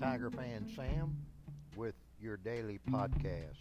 Tiger fan Sam with your daily podcast.